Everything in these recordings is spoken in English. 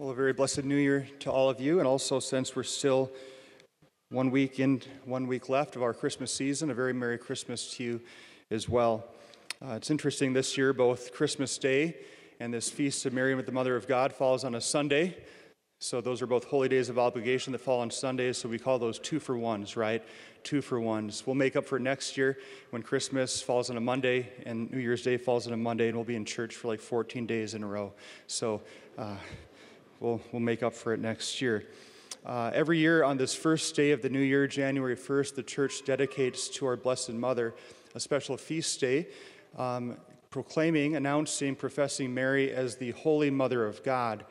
Well, a very blessed New Year to all of you, and also since we're still one week in, one week left of our Christmas season, a very Merry Christmas to you as well. Uh, it's interesting this year, both Christmas Day and this feast of Mary, with the Mother of God, falls on a Sunday. So those are both holy days of obligation that fall on Sundays. So we call those two for ones, right? Two for ones. We'll make up for next year when Christmas falls on a Monday and New Year's Day falls on a Monday, and we'll be in church for like 14 days in a row. So uh, we'll, we'll make up for it next year. Uh, every year on this first day of the new year, January 1st, the church dedicates to our Blessed Mother a special feast day, um, proclaiming, announcing, professing Mary as the Holy Mother of God.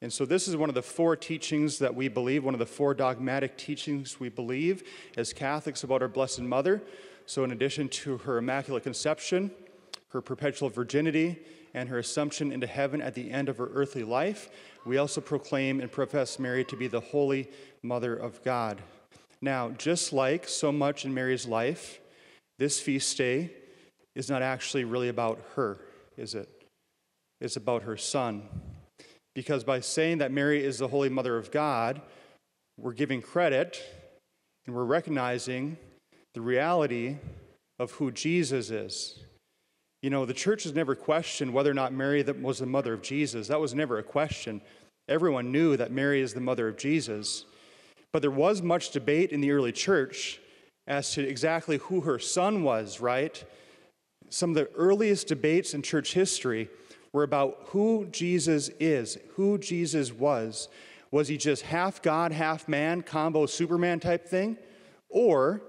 And so, this is one of the four teachings that we believe, one of the four dogmatic teachings we believe as Catholics about our Blessed Mother. So, in addition to her Immaculate Conception, her perpetual virginity, and her assumption into heaven at the end of her earthly life, we also proclaim and profess Mary to be the Holy Mother of God. Now, just like so much in Mary's life, this feast day is not actually really about her, is it? It's about her son. Because by saying that Mary is the Holy Mother of God, we're giving credit and we're recognizing the reality of who Jesus is. You know, the church has never questioned whether or not Mary was the mother of Jesus. That was never a question. Everyone knew that Mary is the mother of Jesus. But there was much debate in the early church as to exactly who her son was, right? Some of the earliest debates in church history were about who Jesus is, who Jesus was. Was he just half God, half man, combo Superman type thing? Or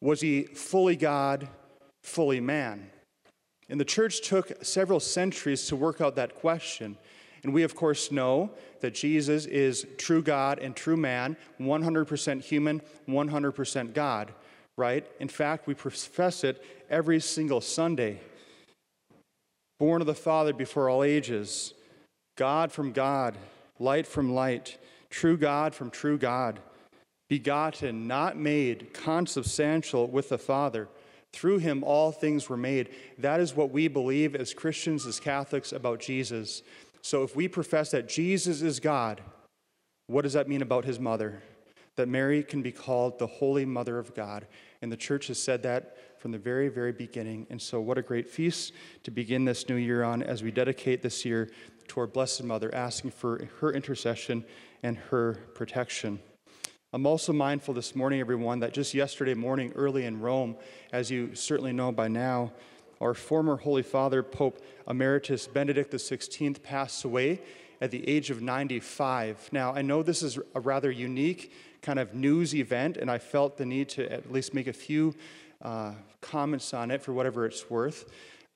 was he fully God, fully man? And the church took several centuries to work out that question. And we, of course, know that Jesus is true God and true man, 100% human, 100% God, right? In fact, we profess it every single Sunday. Born of the Father before all ages, God from God, light from light, true God from true God, begotten, not made, consubstantial with the Father through him, all things were made. That is what we believe as Christians, as Catholics, about Jesus. So if we profess that Jesus is God, what does that mean about his mother? That Mary can be called the Holy Mother of God. And the church has said that from the very, very beginning. And so, what a great feast to begin this new year on as we dedicate this year to our Blessed Mother, asking for her intercession and her protection. I'm also mindful this morning, everyone, that just yesterday morning, early in Rome, as you certainly know by now, our former Holy Father, Pope Emeritus Benedict XVI, passed away at the age of 95. Now, I know this is a rather unique kind of news event, and I felt the need to at least make a few uh, comments on it for whatever it's worth.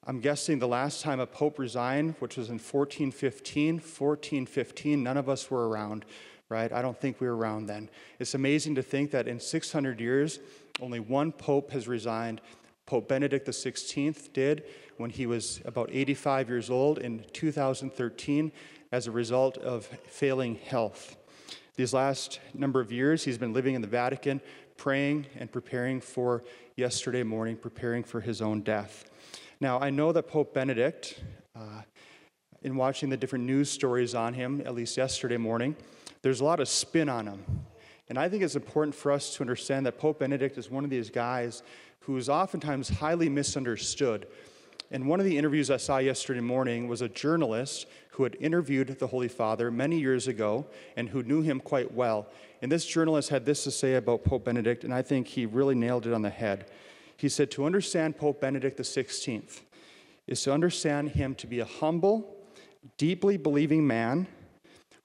I'm guessing the last time a pope resigned, which was in 1415, 1415, none of us were around right? I don't think we were around then. It's amazing to think that in 600 years, only one pope has resigned. Pope Benedict XVI did when he was about 85 years old in 2013 as a result of failing health. These last number of years, he's been living in the Vatican, praying and preparing for yesterday morning, preparing for his own death. Now, I know that Pope Benedict, uh, in watching the different news stories on him, at least yesterday morning, there's a lot of spin on him. And I think it's important for us to understand that Pope Benedict is one of these guys who is oftentimes highly misunderstood. And one of the interviews I saw yesterday morning was a journalist who had interviewed the Holy Father many years ago and who knew him quite well. And this journalist had this to say about Pope Benedict, and I think he really nailed it on the head. He said, To understand Pope Benedict XVI is to understand him to be a humble, deeply believing man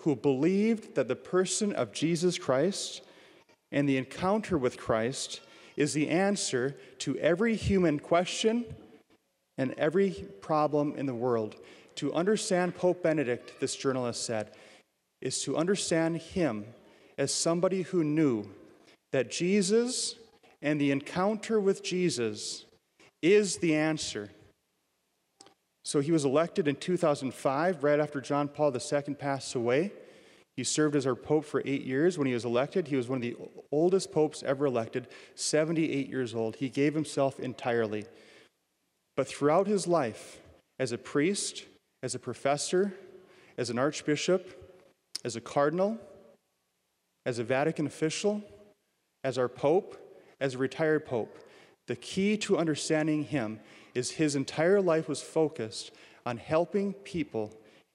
who believed that the person of Jesus Christ and the encounter with Christ is the answer to every human question and every problem in the world. To understand Pope Benedict, this journalist said, is to understand him as somebody who knew that Jesus and the encounter with Jesus is the answer so he was elected in 2005, right after John Paul II passed away. He served as our pope for eight years. When he was elected, he was one of the oldest popes ever elected, 78 years old. He gave himself entirely. But throughout his life, as a priest, as a professor, as an archbishop, as a cardinal, as a Vatican official, as our pope, as a retired pope. The key to understanding him is his entire life was focused on helping people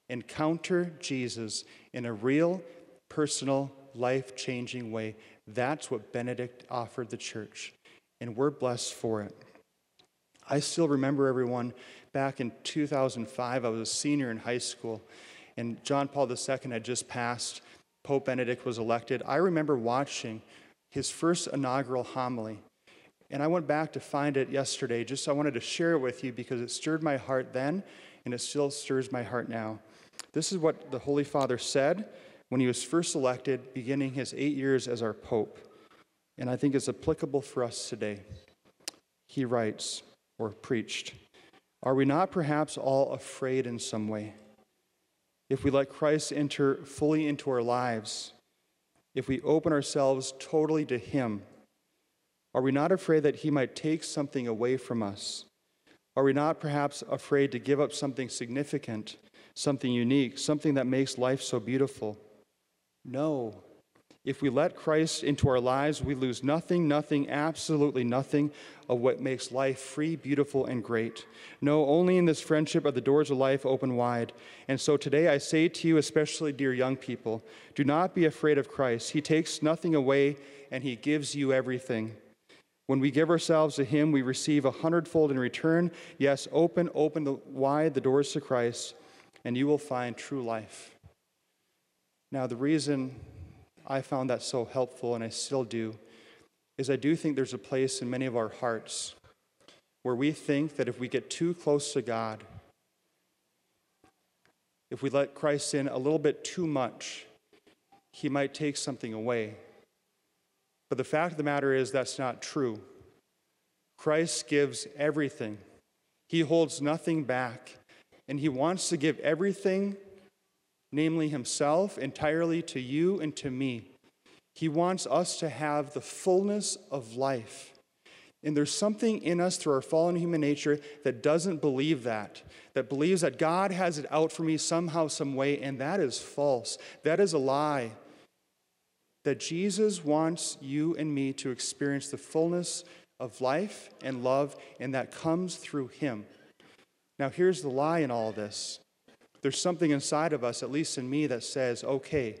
encounter Jesus in a real, personal, life changing way. That's what Benedict offered the church, and we're blessed for it. I still remember everyone back in 2005, I was a senior in high school, and John Paul II had just passed. Pope Benedict was elected. I remember watching his first inaugural homily. And I went back to find it yesterday, just I wanted to share it with you because it stirred my heart then, and it still stirs my heart now. This is what the Holy Father said when he was first elected, beginning his eight years as our Pope. And I think it's applicable for us today. He writes, or preached, Are we not perhaps all afraid in some way? If we let Christ enter fully into our lives, if we open ourselves totally to Him, are we not afraid that He might take something away from us? Are we not perhaps afraid to give up something significant, something unique, something that makes life so beautiful? No. If we let Christ into our lives, we lose nothing, nothing, absolutely nothing of what makes life free, beautiful, and great. No, only in this friendship are the doors of life open wide. And so today I say to you, especially dear young people, do not be afraid of Christ. He takes nothing away and he gives you everything. When we give ourselves to him, we receive a hundredfold in return. Yes, open, open the, wide the doors to Christ, and you will find true life. Now, the reason I found that so helpful, and I still do, is I do think there's a place in many of our hearts where we think that if we get too close to God, if we let Christ in a little bit too much, he might take something away. But the fact of the matter is, that's not true. Christ gives everything, He holds nothing back, and He wants to give everything namely Himself, entirely to you and to me. He wants us to have the fullness of life. And there's something in us through our fallen human nature that doesn't believe that, that believes that God has it out for me somehow, some way, and that is false. That is a lie. That Jesus wants you and me to experience the fullness of life and love, and that comes through Him. Now, here's the lie in all this there's something inside of us, at least in me, that says, okay,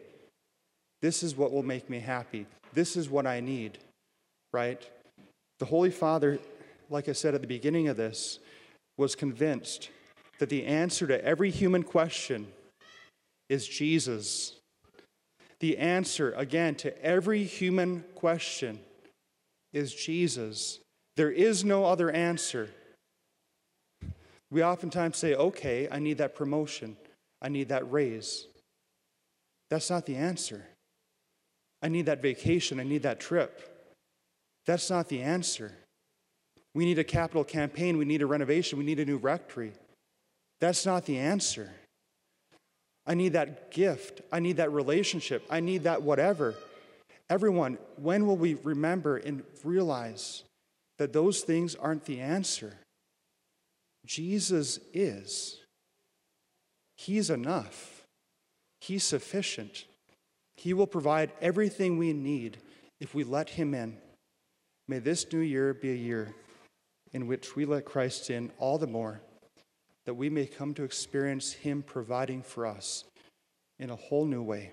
this is what will make me happy. This is what I need, right? The Holy Father, like I said at the beginning of this, was convinced that the answer to every human question is Jesus. The answer, again, to every human question is Jesus. There is no other answer. We oftentimes say, okay, I need that promotion, I need that raise. That's not the answer. I need that vacation, I need that trip. That's not the answer. We need a capital campaign, we need a renovation, we need a new rectory. That's not the answer. I need that gift, I need that relationship, I need that whatever. Everyone, when will we remember and realize that those things aren't the answer? Jesus is. He's enough. He's sufficient. He will provide everything we need if we let Him in. May this new year be a year in which we let Christ in all the more, that we may come to experience Him providing for us in a whole new way.